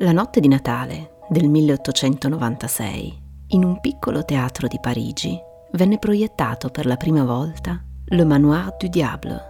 La notte di Natale del 1896, in un piccolo teatro di Parigi, venne proiettato per la prima volta Le Manoir du Diable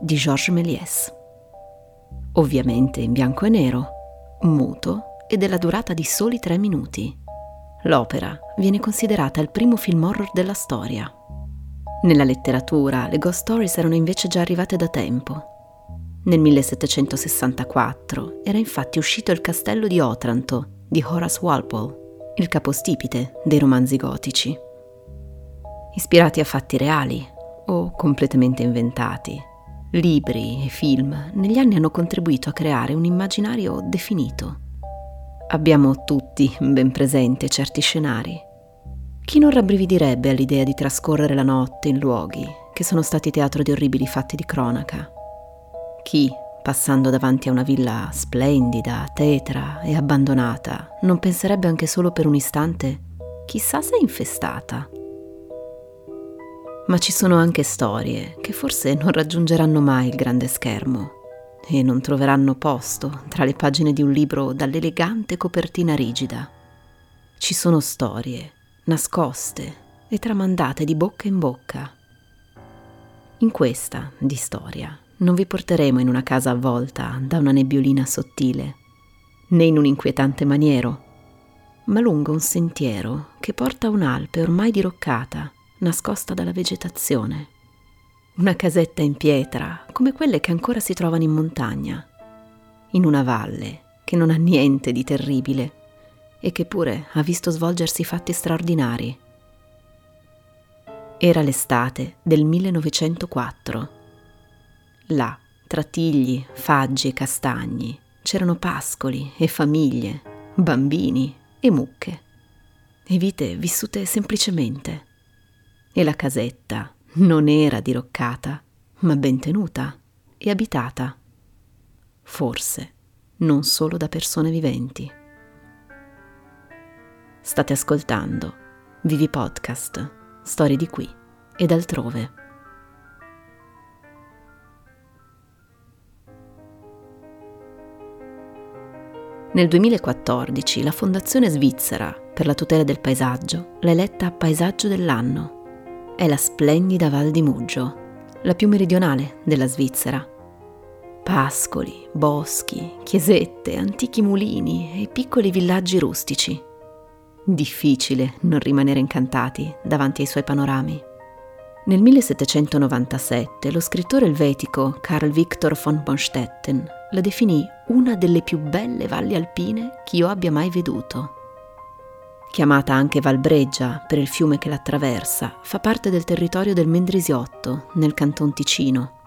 di Georges Méliès. Ovviamente in bianco e nero, muto e della durata di soli tre minuti. L'opera viene considerata il primo film horror della storia. Nella letteratura le ghost stories erano invece già arrivate da tempo. Nel 1764 era infatti uscito Il castello di Otranto di Horace Walpole, il capostipite dei romanzi gotici. Ispirati a fatti reali o completamente inventati, libri e film negli anni hanno contribuito a creare un immaginario definito. Abbiamo tutti ben presente certi scenari. Chi non rabbrividirebbe all'idea di trascorrere la notte in luoghi che sono stati teatro di orribili fatti di cronaca? Chi, passando davanti a una villa splendida, tetra e abbandonata, non penserebbe anche solo per un istante, chissà se è infestata? Ma ci sono anche storie che forse non raggiungeranno mai il grande schermo e non troveranno posto tra le pagine di un libro dall'elegante copertina rigida. Ci sono storie nascoste e tramandate di bocca in bocca. In questa di storia non vi porteremo in una casa avvolta da una nebbiolina sottile, né in un inquietante maniero, ma lungo un sentiero che porta a un'alpe ormai diroccata nascosta dalla vegetazione. Una casetta in pietra, come quelle che ancora si trovano in montagna, in una valle che non ha niente di terribile e che pure ha visto svolgersi fatti straordinari. Era l'estate del 1904. Là, tra tigli, faggi e castagni, c'erano pascoli e famiglie, bambini e mucche, e vite vissute semplicemente e la casetta non era diroccata, ma ben tenuta e abitata. Forse non solo da persone viventi. State ascoltando Vivi Podcast, storie di qui ed altrove. Nel 2014 la Fondazione Svizzera per la tutela del paesaggio l'ha eletta Paesaggio dell'anno è la splendida Val di Muggio, la più meridionale della Svizzera. Pascoli, boschi, chiesette, antichi mulini e piccoli villaggi rustici. Difficile non rimanere incantati davanti ai suoi panorami. Nel 1797 lo scrittore elvetico Carl Victor von Bonstetten la definì una delle più belle valli alpine che io abbia mai veduto chiamata anche Valbreggia per il fiume che l'attraversa, fa parte del territorio del Mendrisiotto, nel canton Ticino,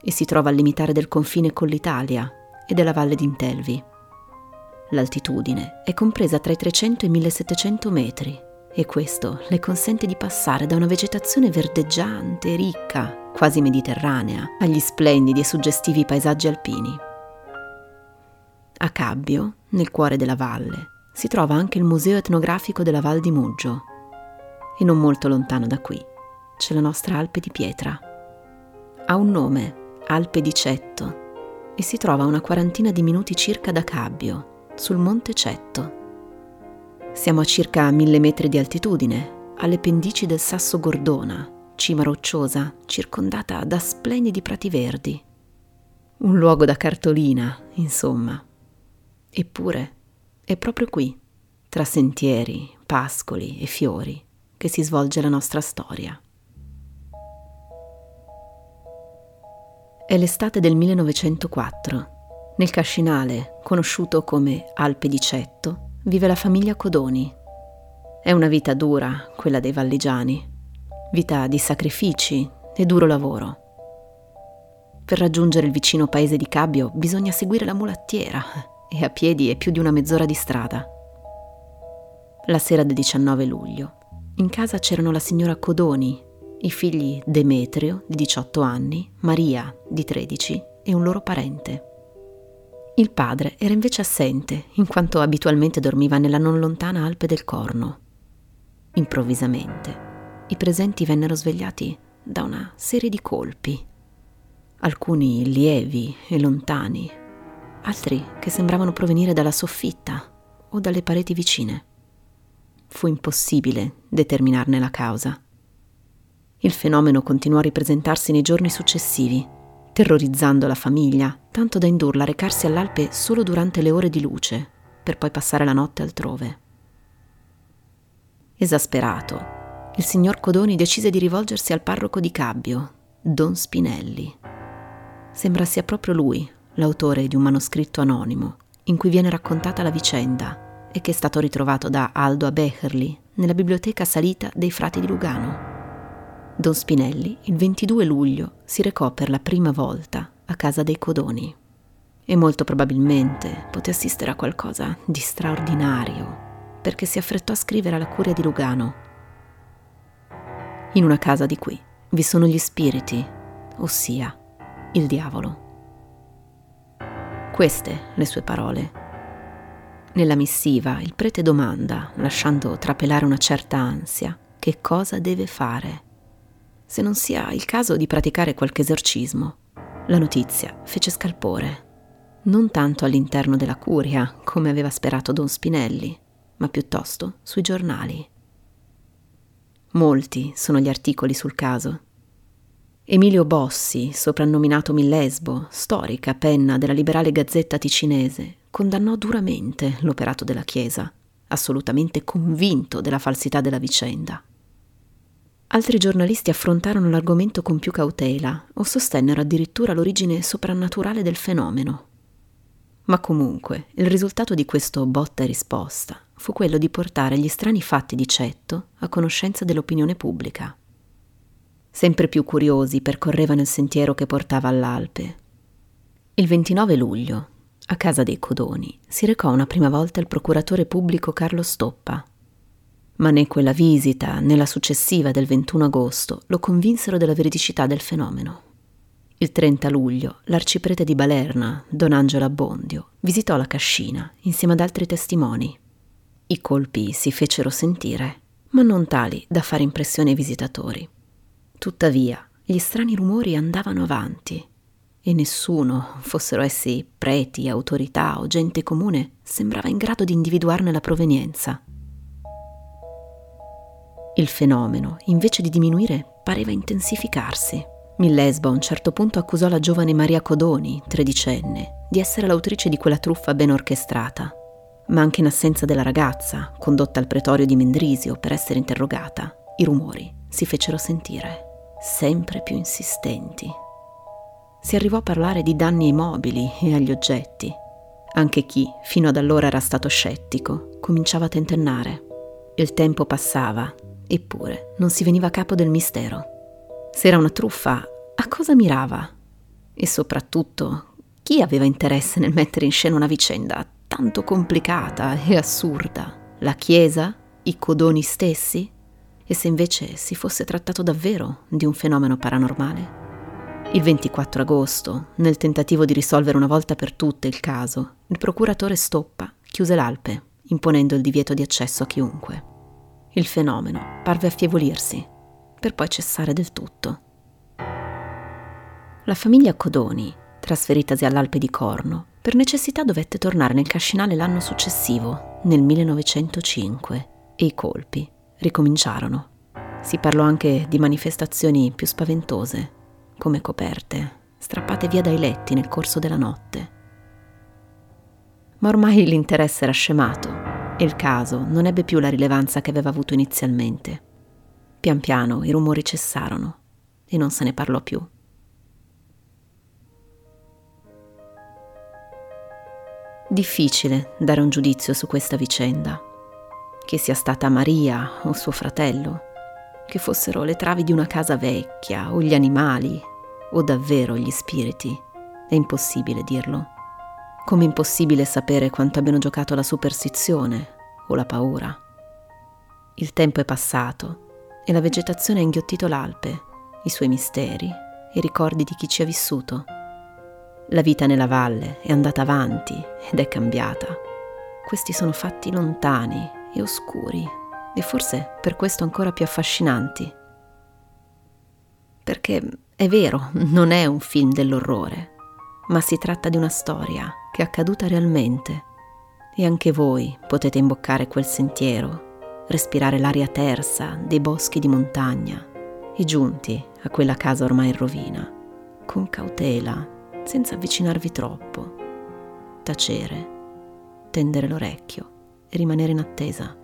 e si trova al limitare del confine con l'Italia e della valle d'Intelvi. L'altitudine è compresa tra i 300 e i 1700 metri e questo le consente di passare da una vegetazione verdeggiante ricca, quasi mediterranea, agli splendidi e suggestivi paesaggi alpini. A Cabbio, nel cuore della valle, si trova anche il Museo etnografico della Val di Muggio e non molto lontano da qui c'è la nostra Alpe di Pietra. Ha un nome, Alpe di Cetto, e si trova a una quarantina di minuti circa da Cabbio, sul Monte Cetto. Siamo a circa mille metri di altitudine, alle pendici del Sasso Gordona, cima rocciosa circondata da splendidi prati verdi. Un luogo da cartolina, insomma. Eppure è proprio qui, tra sentieri, pascoli e fiori, che si svolge la nostra storia. È l'estate del 1904. Nel Cascinale, conosciuto come Alpe di Cetto, vive la famiglia Codoni. È una vita dura, quella dei valligiani, vita di sacrifici e duro lavoro. Per raggiungere il vicino paese di Cabbio bisogna seguire la mulattiera e a piedi è più di una mezz'ora di strada. La sera del 19 luglio, in casa c'erano la signora Codoni, i figli Demetrio, di 18 anni, Maria, di 13, e un loro parente. Il padre era invece assente, in quanto abitualmente dormiva nella non lontana Alpe del Corno. Improvvisamente, i presenti vennero svegliati da una serie di colpi, alcuni lievi e lontani, altri che sembravano provenire dalla soffitta o dalle pareti vicine. Fu impossibile determinarne la causa. Il fenomeno continuò a ripresentarsi nei giorni successivi, terrorizzando la famiglia, tanto da indurla a recarsi all'Alpe solo durante le ore di luce, per poi passare la notte altrove. Esasperato, il signor Codoni decise di rivolgersi al parroco di Cabbio, Don Spinelli. Sembra sia proprio lui l'autore di un manoscritto anonimo in cui viene raccontata la vicenda e che è stato ritrovato da Aldo a Becherli nella biblioteca salita dei frati di Lugano. Don Spinelli il 22 luglio si recò per la prima volta a casa dei Codoni e molto probabilmente poté assistere a qualcosa di straordinario perché si affrettò a scrivere alla curia di Lugano. In una casa di qui vi sono gli spiriti, ossia il diavolo. Queste le sue parole. Nella missiva il prete domanda, lasciando trapelare una certa ansia, che cosa deve fare. Se non sia il caso di praticare qualche esorcismo. La notizia fece scalpore. Non tanto all'interno della curia, come aveva sperato Don Spinelli, ma piuttosto sui giornali. Molti sono gli articoli sul caso. Emilio Bossi, soprannominato Millesbo, storica penna della liberale gazzetta ticinese, condannò duramente l'operato della Chiesa, assolutamente convinto della falsità della vicenda. Altri giornalisti affrontarono l'argomento con più cautela o sostennero addirittura l'origine soprannaturale del fenomeno. Ma comunque, il risultato di questo botta e risposta fu quello di portare gli strani fatti di Cetto a conoscenza dell'opinione pubblica. Sempre più curiosi percorrevano il sentiero che portava all'Alpe. Il 29 luglio, a casa dei Codoni, si recò una prima volta il procuratore pubblico Carlo Stoppa. Ma né quella visita né la successiva del 21 agosto lo convinsero della veridicità del fenomeno. Il 30 luglio l'arciprete di Balerna, Don Angelo Abbondio, visitò la cascina insieme ad altri testimoni. I colpi si fecero sentire, ma non tali da fare impressione ai visitatori. Tuttavia, gli strani rumori andavano avanti e nessuno, fossero essi preti, autorità o gente comune, sembrava in grado di individuarne la provenienza. Il fenomeno, invece di diminuire, pareva intensificarsi. Millesbo a un certo punto accusò la giovane Maria Codoni, tredicenne, di essere l'autrice di quella truffa ben orchestrata. Ma anche in assenza della ragazza, condotta al pretorio di Mendrisio per essere interrogata, i rumori si fecero sentire, sempre più insistenti. Si arrivò a parlare di danni ai mobili e agli oggetti. Anche chi, fino ad allora era stato scettico, cominciava a tentennare. Il tempo passava, eppure non si veniva a capo del mistero. Se era una truffa, a cosa mirava? E soprattutto, chi aveva interesse nel mettere in scena una vicenda tanto complicata e assurda? La Chiesa? I codoni stessi? E se invece si fosse trattato davvero di un fenomeno paranormale? Il 24 agosto, nel tentativo di risolvere una volta per tutte il caso, il procuratore Stoppa chiuse l'Alpe, imponendo il divieto di accesso a chiunque. Il fenomeno parve affievolirsi per poi cessare del tutto. La famiglia Codoni, trasferitasi all'Alpe di Corno, per necessità dovette tornare nel Cascinale l'anno successivo, nel 1905, e i colpi ricominciarono. Si parlò anche di manifestazioni più spaventose, come coperte, strappate via dai letti nel corso della notte. Ma ormai l'interesse era scemato e il caso non ebbe più la rilevanza che aveva avuto inizialmente. Pian piano i rumori cessarono e non se ne parlò più. Difficile dare un giudizio su questa vicenda, che sia stata Maria o suo fratello, che fossero le travi di una casa vecchia o gli animali o davvero gli spiriti. È impossibile dirlo. Come impossibile sapere quanto abbiano giocato la superstizione o la paura. Il tempo è passato e la vegetazione ha inghiottito l'Alpe, i suoi misteri e i ricordi di chi ci ha vissuto. La vita nella valle è andata avanti ed è cambiata. Questi sono fatti lontani e oscuri e forse per questo ancora più affascinanti. Perché è vero, non è un film dell'orrore, ma si tratta di una storia che è accaduta realmente. E anche voi potete imboccare quel sentiero, respirare l'aria tersa dei boschi di montagna e giunti a quella casa ormai in rovina, con cautela, senza avvicinarvi troppo, tacere, tendere l'orecchio rimanere in attesa.